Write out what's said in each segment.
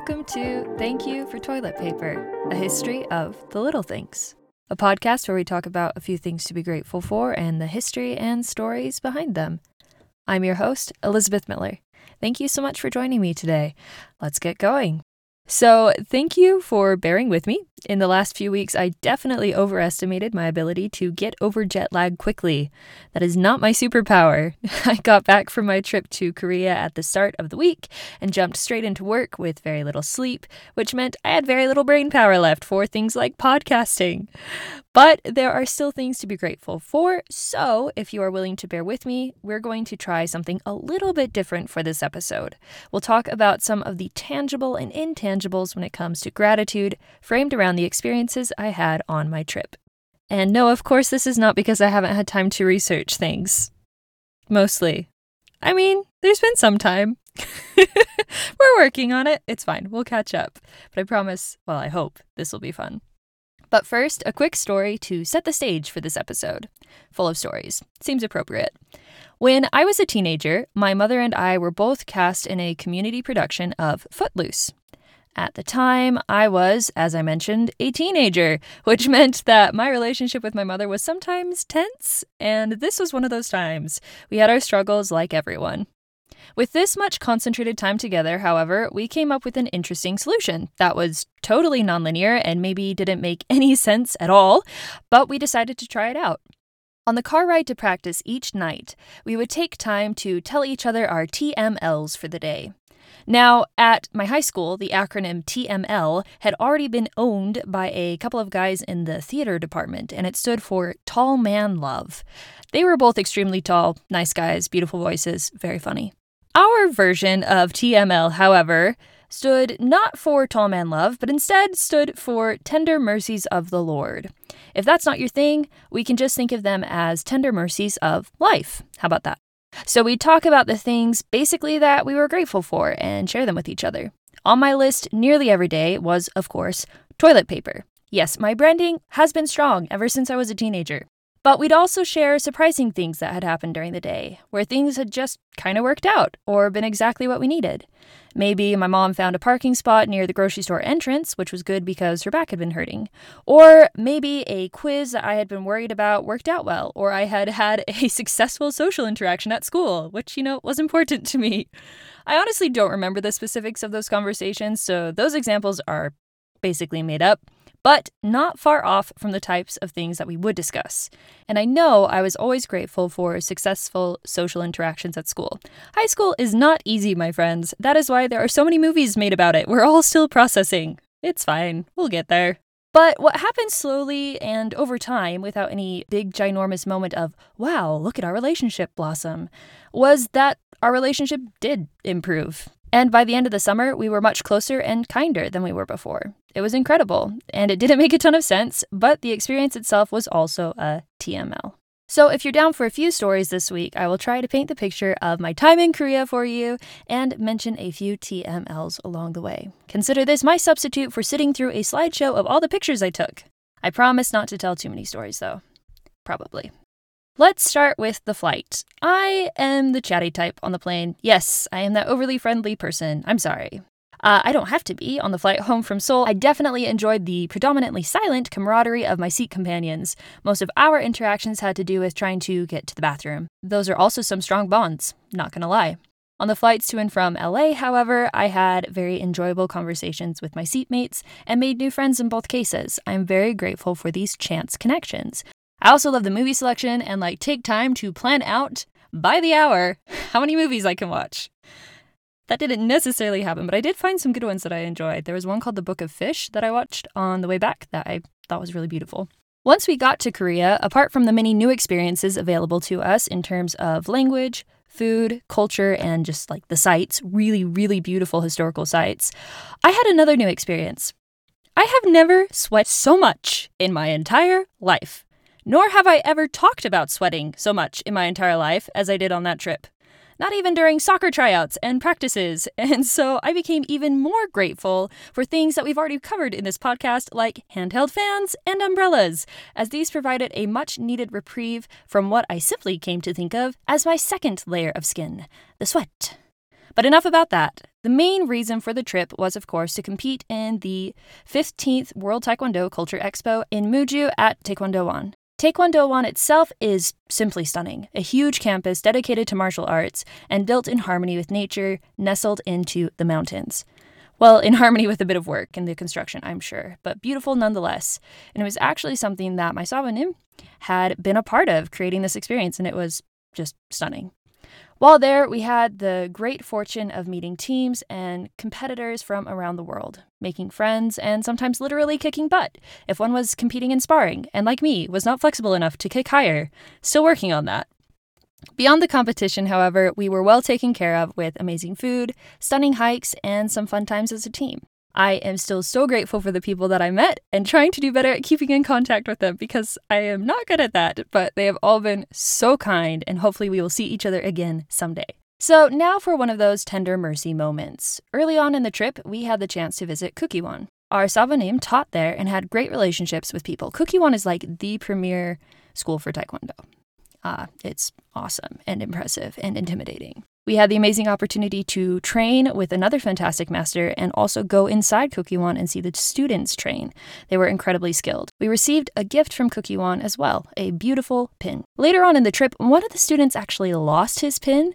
welcome to Thank You for Toilet Paper, a history of the little things. A podcast where we talk about a few things to be grateful for and the history and stories behind them. I'm your host, Elizabeth Miller. Thank you so much for joining me today. Let's get going. So, thank you for bearing with me. In the last few weeks, I definitely overestimated my ability to get over jet lag quickly. That is not my superpower. I got back from my trip to Korea at the start of the week and jumped straight into work with very little sleep, which meant I had very little brain power left for things like podcasting. But there are still things to be grateful for, so if you are willing to bear with me, we're going to try something a little bit different for this episode. We'll talk about some of the tangible and intangibles when it comes to gratitude, framed around the experiences I had on my trip. And no, of course, this is not because I haven't had time to research things. Mostly. I mean, there's been some time. We're working on it. It's fine. We'll catch up. But I promise, well, I hope this will be fun. But first, a quick story to set the stage for this episode. Full of stories. Seems appropriate. When I was a teenager, my mother and I were both cast in a community production of Footloose. At the time, I was, as I mentioned, a teenager, which meant that my relationship with my mother was sometimes tense, and this was one of those times. We had our struggles like everyone. With this much concentrated time together, however, we came up with an interesting solution that was totally nonlinear and maybe didn't make any sense at all, but we decided to try it out. On the car ride to practice each night, we would take time to tell each other our TMLs for the day. Now, at my high school, the acronym TML had already been owned by a couple of guys in the theater department, and it stood for Tall Man Love. They were both extremely tall, nice guys, beautiful voices, very funny. Our version of TML, however, stood not for Tall Man Love, but instead stood for Tender Mercies of the Lord. If that's not your thing, we can just think of them as Tender Mercies of Life. How about that? So we talk about the things basically that we were grateful for and share them with each other. On my list nearly every day was, of course, toilet paper. Yes, my branding has been strong ever since I was a teenager. But we'd also share surprising things that had happened during the day, where things had just kind of worked out or been exactly what we needed. Maybe my mom found a parking spot near the grocery store entrance, which was good because her back had been hurting. Or maybe a quiz that I had been worried about worked out well, or I had had a successful social interaction at school, which, you know, was important to me. I honestly don't remember the specifics of those conversations, so those examples are basically made up but not far off from the types of things that we would discuss. And I know I was always grateful for successful social interactions at school. High school is not easy, my friends. That is why there are so many movies made about it. We're all still processing. It's fine, we'll get there. But what happened slowly and over time, without any big, ginormous moment of, wow, look at our relationship blossom, was that our relationship did improve. And by the end of the summer, we were much closer and kinder than we were before. It was incredible, and it didn't make a ton of sense, but the experience itself was also a TML. So, if you're down for a few stories this week, I will try to paint the picture of my time in Korea for you and mention a few TMLs along the way. Consider this my substitute for sitting through a slideshow of all the pictures I took. I promise not to tell too many stories, though. Probably. Let's start with the flight. I am the chatty type on the plane. Yes, I am that overly friendly person. I'm sorry. Uh, I don't have to be. On the flight home from Seoul, I definitely enjoyed the predominantly silent camaraderie of my seat companions. Most of our interactions had to do with trying to get to the bathroom. Those are also some strong bonds, not gonna lie. On the flights to and from LA, however, I had very enjoyable conversations with my seatmates and made new friends in both cases. I'm very grateful for these chance connections. I also love the movie selection and like take time to plan out by the hour how many movies I can watch. That didn't necessarily happen, but I did find some good ones that I enjoyed. There was one called The Book of Fish that I watched on the way back that I thought was really beautiful. Once we got to Korea, apart from the many new experiences available to us in terms of language, food, culture, and just like the sites, really, really beautiful historical sites, I had another new experience. I have never sweat so much in my entire life, nor have I ever talked about sweating so much in my entire life as I did on that trip not even during soccer tryouts and practices. And so I became even more grateful for things that we've already covered in this podcast, like handheld fans and umbrellas, as these provided a much needed reprieve from what I simply came to think of as my second layer of skin the sweat. But enough about that. The main reason for the trip was, of course, to compete in the 15th World Taekwondo Culture Expo in Muju at Taekwondowon. Taekwondowon itself is simply stunning, a huge campus dedicated to martial arts and built in harmony with nature, nestled into the mountains. Well, in harmony with a bit of work in the construction, I'm sure, but beautiful nonetheless. And it was actually something that my Sabanim had been a part of creating this experience, and it was just stunning. While there, we had the great fortune of meeting teams and competitors from around the world, making friends, and sometimes literally kicking butt if one was competing in sparring, and like me, was not flexible enough to kick higher. Still working on that. Beyond the competition, however, we were well taken care of with amazing food, stunning hikes, and some fun times as a team. I am still so grateful for the people that I met and trying to do better at keeping in contact with them because I am not good at that, but they have all been so kind and hopefully we will see each other again someday. So, now for one of those tender mercy moments. Early on in the trip, we had the chance to visit Kukkiwon. Our Sabanim taught there and had great relationships with people. Kukkiwon is like the premier school for Taekwondo. Uh, it's awesome and impressive and intimidating. We had the amazing opportunity to train with another fantastic master and also go inside Kukkiwon and see the students train. They were incredibly skilled. We received a gift from Kukkiwon as well, a beautiful pin. Later on in the trip, one of the students actually lost his pin,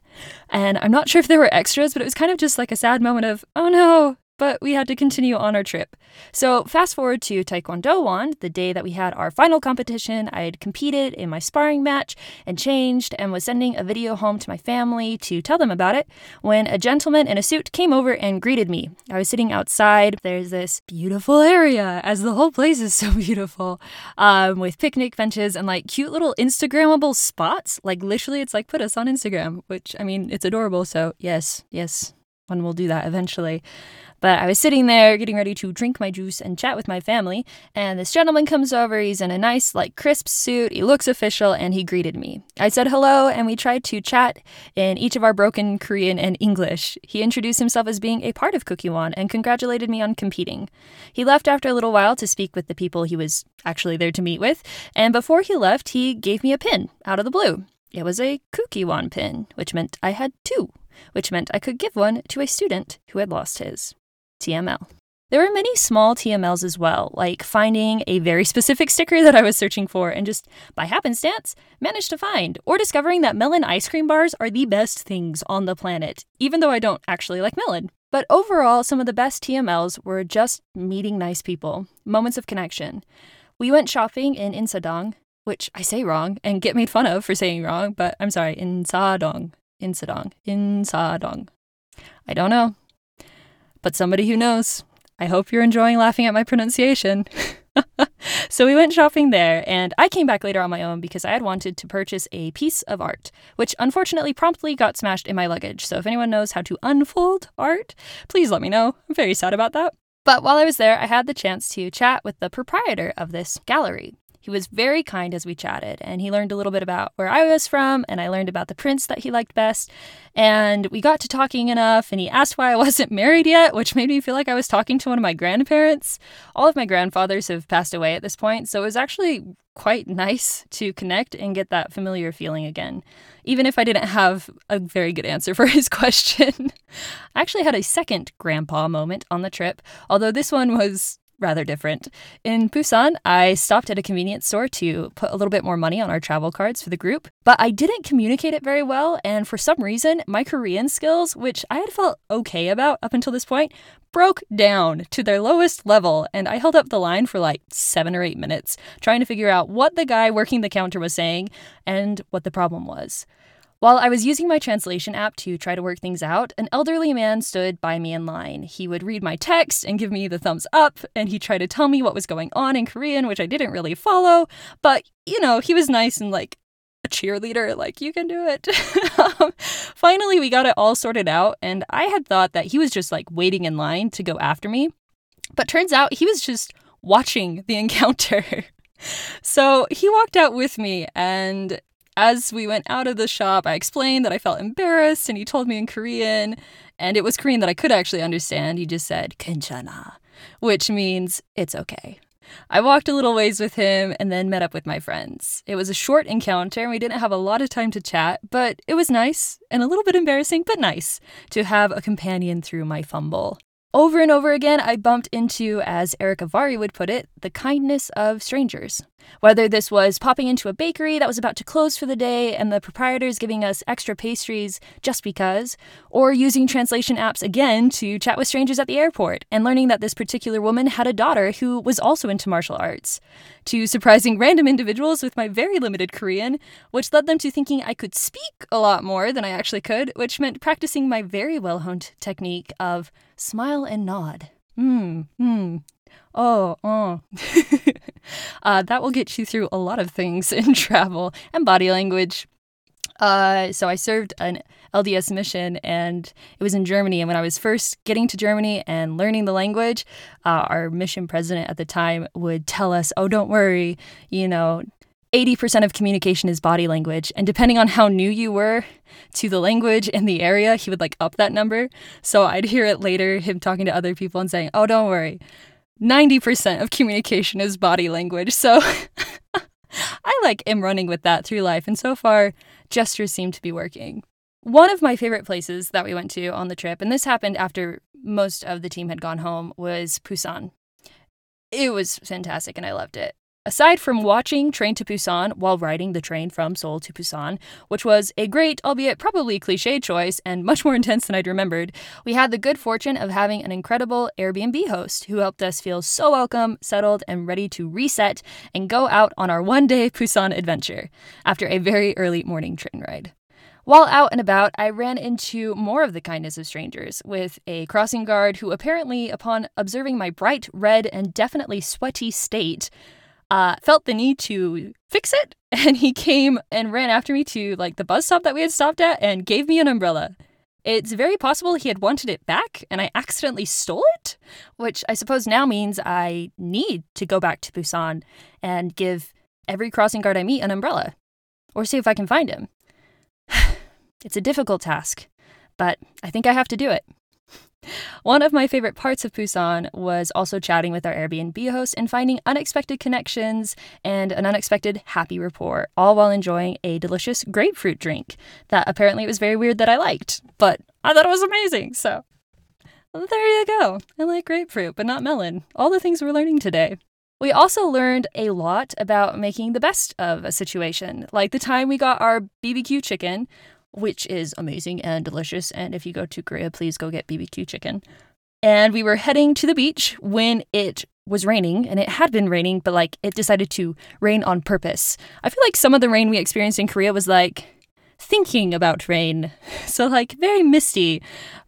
and I'm not sure if there were extras, but it was kind of just like a sad moment of, oh no, but we had to continue on our trip. So, fast forward to Taekwondowon, the day that we had our final competition. I had competed in my sparring match and changed and was sending a video home to my family to tell them about it when a gentleman in a suit came over and greeted me. I was sitting outside. There's this beautiful area, as the whole place is so beautiful, um, with picnic benches and like cute little Instagrammable spots. Like, literally, it's like put us on Instagram, which I mean, it's adorable. So, yes, yes, one will do that eventually. But I was sitting there getting ready to drink my juice and chat with my family, and this gentleman comes over. He's in a nice, like, crisp suit. He looks official, and he greeted me. I said hello, and we tried to chat in each of our broken Korean and English. He introduced himself as being a part of Kukkiwon and congratulated me on competing. He left after a little while to speak with the people he was actually there to meet with, and before he left, he gave me a pin out of the blue. It was a Kukkiwon pin, which meant I had two, which meant I could give one to a student who had lost his. TML. There were many small TMLs as well, like finding a very specific sticker that I was searching for and just by happenstance managed to find, or discovering that melon ice cream bars are the best things on the planet, even though I don't actually like melon. But overall, some of the best TMLs were just meeting nice people, moments of connection. We went shopping in Insadong, which I say wrong and get made fun of for saying wrong, but I'm sorry, Insadong. Insadong. Insadong. I don't know but somebody who knows. I hope you're enjoying laughing at my pronunciation. so we went shopping there, and I came back later on my own because I had wanted to purchase a piece of art, which unfortunately promptly got smashed in my luggage. So if anyone knows how to unfold art, please let me know. I'm very sad about that. But while I was there, I had the chance to chat with the proprietor of this gallery. He was very kind as we chatted, and he learned a little bit about where I was from, and I learned about the prints that he liked best. And we got to talking enough, and he asked why I wasn't married yet, which made me feel like I was talking to one of my grandparents. All of my grandfathers have passed away at this point, so it was actually quite nice to connect and get that familiar feeling again, even if I didn't have a very good answer for his question. I actually had a second grandpa moment on the trip, although this one was rather different. In Busan, I stopped at a convenience store to put a little bit more money on our travel cards for the group, but I didn't communicate it very well, and for some reason, my Korean skills, which I had felt okay about up until this point, broke down to their lowest level, and I held up the line for like seven or eight minutes, trying to figure out what the guy working the counter was saying and what the problem was. While I was using my translation app to try to work things out, an elderly man stood by me in line. He would read my text and give me the thumbs up, and he tried to tell me what was going on in Korean, which I didn't really follow. But, you know, he was nice and like a cheerleader, like, you can do it. Um, finally, we got it all sorted out, and I had thought that he was just like waiting in line to go after me. But turns out he was just watching the encounter. So he walked out with me, and as we went out of the shop, I explained that I felt embarrassed, and he told me in Korean, and it was Korean that I could actually understand. He just said, 괜찮아, which means it's okay. I walked a little ways with him and then met up with my friends. It was a short encounter and we didn't have a lot of time to chat, but it was nice and a little bit embarrassing, but nice to have a companion through my fumble. Over and over again, I bumped into, as Erica Vary would put it, the kindness of strangers. Whether this was popping into a bakery that was about to close for the day and the proprietors giving us extra pastries just because, or using translation apps again to chat with strangers at the airport and learning that this particular woman had a daughter who was also into martial arts, to surprising random individuals with my very limited Korean, which led them to thinking I could speak a lot more than I actually could, which meant practicing my very well honed technique of smile and nod. Hmm, hmm, oh, oh. uh, that will get you through a lot of things in travel and body language. Uh, so I served an LDS mission and it was in Germany. And when I was first getting to Germany and learning the language, uh, our mission president at the time would tell us, oh, don't worry, you know, 80% of communication is body language. And depending on how new you were to the language and the area, he would like up that number. So I'd hear it later, him talking to other people and saying, oh, don't worry, 90% of communication is body language. So I like am running with that through life. And so far, gestures seem to be working. One of my favorite places that we went to on the trip, and this happened after most of the team had gone home, was Busan. It was fantastic and I loved it. Aside from watching Train to Busan while riding the train from Seoul to Busan, which was a great, albeit probably cliche choice and much more intense than I'd remembered, we had the good fortune of having an incredible Airbnb host who helped us feel so welcome, settled, and ready to reset and go out on our one day Busan adventure after a very early morning train ride. While out and about, I ran into more of the kindness of strangers, with a crossing guard who apparently, upon observing my bright red and definitely sweaty state, uh, felt the need to fix it. And he came and ran after me to like the bus stop that we had stopped at and gave me an umbrella. It's very possible he had wanted it back and I accidentally stole it, which I suppose now means I need to go back to Busan and give every crossing guard I meet an umbrella or see if I can find him. it's a difficult task, but I think I have to do it. One of my favorite parts of Busan was also chatting with our Airbnb host and finding unexpected connections and an unexpected happy rapport, all while enjoying a delicious grapefruit drink that apparently it was very weird that I liked, but I thought it was amazing. So there you go. I like grapefruit, but not melon. All the things we're learning today. We also learned a lot about making the best of a situation, like the time we got our BBQ chicken, which is amazing and delicious. And if you go to Korea, please go get BBQ chicken. And we were heading to the beach when it was raining, and it had been raining, but like it decided to rain on purpose. I feel like some of the rain we experienced in Korea was like thinking about rain. So, like, very misty.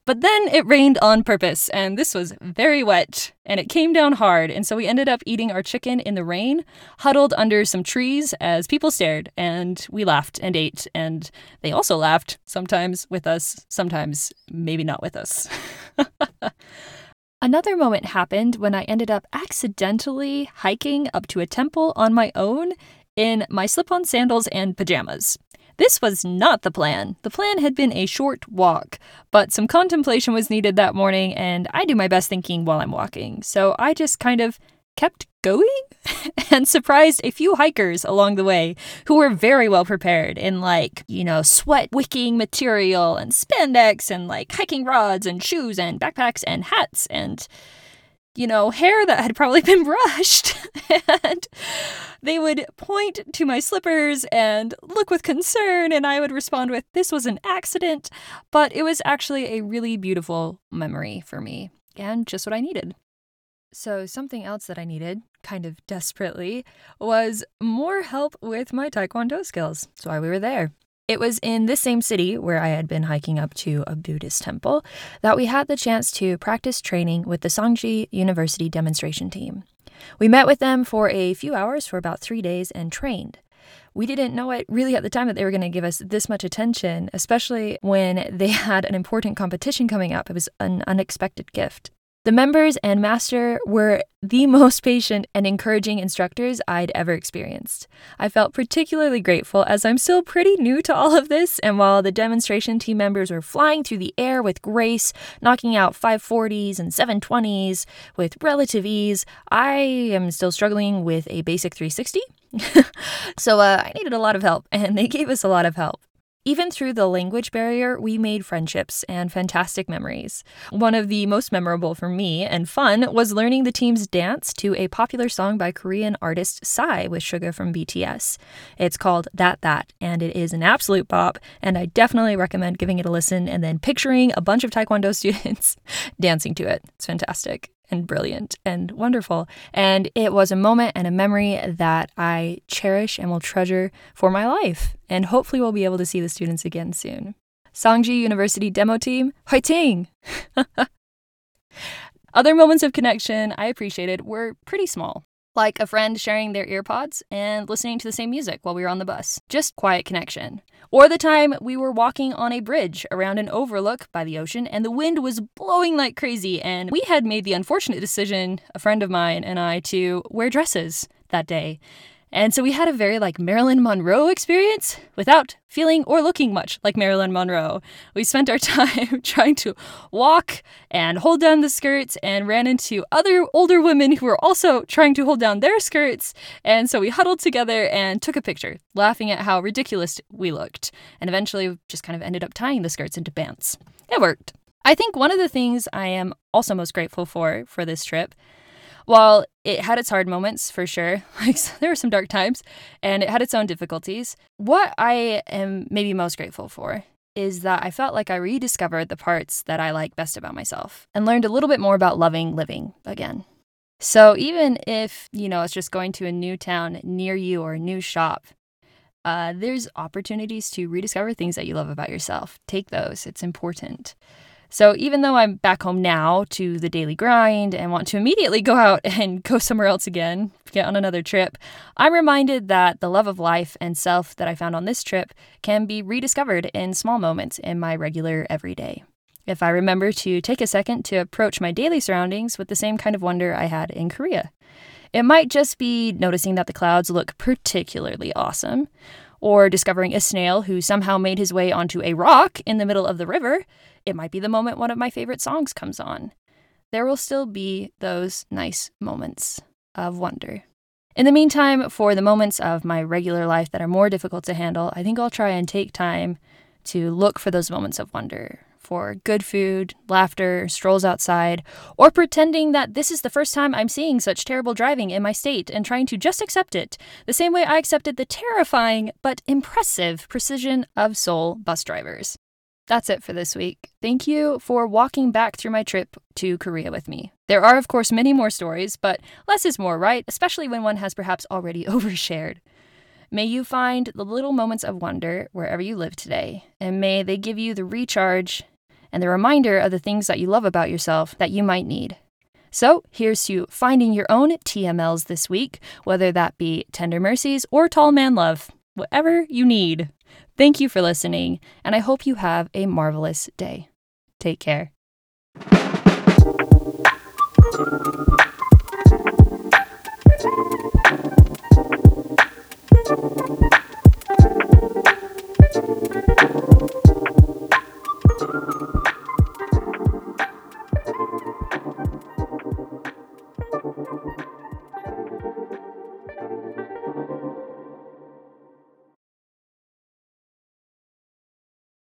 But then it rained on purpose, and this was very wet, and it came down hard. And so we ended up eating our chicken in the rain, huddled under some trees as people stared, and we laughed and ate. And they also laughed, sometimes with us, sometimes maybe not with us. Another moment happened when I ended up accidentally hiking up to a temple on my own in my slip on sandals and pajamas. This was not the plan. The plan had been a short walk, but some contemplation was needed that morning, and I do my best thinking while I'm walking. So I just kind of kept going and surprised a few hikers along the way who were very well prepared in like, you know, sweat wicking material and spandex and like hiking rods and shoes and backpacks and hats and you know, hair that had probably been brushed. and they would point to my slippers and look with concern, and I would respond with, This was an accident. But it was actually a really beautiful memory for me and just what I needed. So, something else that I needed, kind of desperately, was more help with my Taekwondo skills. That's why we were there. It was in this same city where I had been hiking up to a Buddhist temple that we had the chance to practice training with the Songji University demonstration team. We met with them for a few hours for about three days and trained. We didn't know it really at the time that they were going to give us this much attention, especially when they had an important competition coming up. It was an unexpected gift. The members and master were the most patient and encouraging instructors I'd ever experienced. I felt particularly grateful as I'm still pretty new to all of this, and while the demonstration team members were flying through the air with grace, knocking out 540s and 720s with relative ease, I am still struggling with a basic 360. so uh, I needed a lot of help, and they gave us a lot of help. Even through the language barrier, we made friendships and fantastic memories. One of the most memorable for me and fun was learning the team's dance to a popular song by Korean artist Psy with Suga from BTS. It's called That That, and it is an absolute bop, and I definitely recommend giving it a listen and then picturing a bunch of Taekwondo students dancing to it. It's fantastic and brilliant and wonderful. And it was a moment and a memory that I cherish and will treasure for my life. And hopefully, we'll be able to see the students again soon. Songji University demo team, fighting! Other moments of connection I appreciated were pretty small like a friend sharing their earpods and listening to the same music while we were on the bus. Just quiet connection. Or the time we were walking on a bridge around an overlook by the ocean and the wind was blowing like crazy, and we had made the unfortunate decision, a friend of mine and I, to wear dresses that day. And so we had a very like Marilyn Monroe experience without feeling or looking much like Marilyn Monroe. We spent our time trying to walk and hold down the skirts and ran into other older women who were also trying to hold down their skirts. And so we huddled together and took a picture, laughing at how ridiculous we looked. And eventually just kind of ended up tying the skirts into bands. It worked. I think one of the things I am also most grateful for for this trip while it had its hard moments for sure, like there were some dark times, and it had its own difficulties, what I am maybe most grateful for is that I felt like I rediscovered the parts that I like best about myself and learned a little bit more about loving living again. So even if, you know, it's just going to a new town near you or a new shop, uh, there's opportunities to rediscover things that you love about yourself. Take those, it's important. So even though I'm back home now to the daily grind and want to immediately go out and go somewhere else again, get on another trip, I'm reminded that the love of life and self that I found on this trip can be rediscovered in small moments in my regular everyday. If I remember to take a second to approach my daily surroundings with the same kind of wonder I had in Korea. It might just be noticing that the clouds look particularly awesome, or discovering a snail who somehow made his way onto a rock in the middle of the river, it might be the moment one of my favorite songs comes on. There will still be those nice moments of wonder. In the meantime, for the moments of my regular life that are more difficult to handle, I think I'll try and take time to look for those moments of wonder for good food, laughter, strolls outside, or pretending that this is the first time I'm seeing such terrible driving in my state and trying to just accept it, the same way I accepted the terrifying but impressive precision of Seoul bus drivers. That's it for this week. Thank you for walking back through my trip to Korea with me. There are, of course, many more stories, but less is more, right? Especially when one has perhaps already overshared. May you find the little moments of wonder wherever you live today, and may they give you the recharge and the reminder of the things that you love about yourself that you might need. So, here's to finding your own TMLs this week, whether that be tender mercies or tall man love, whatever you need. Thank you for listening, and I hope you have a marvelous day. Take care.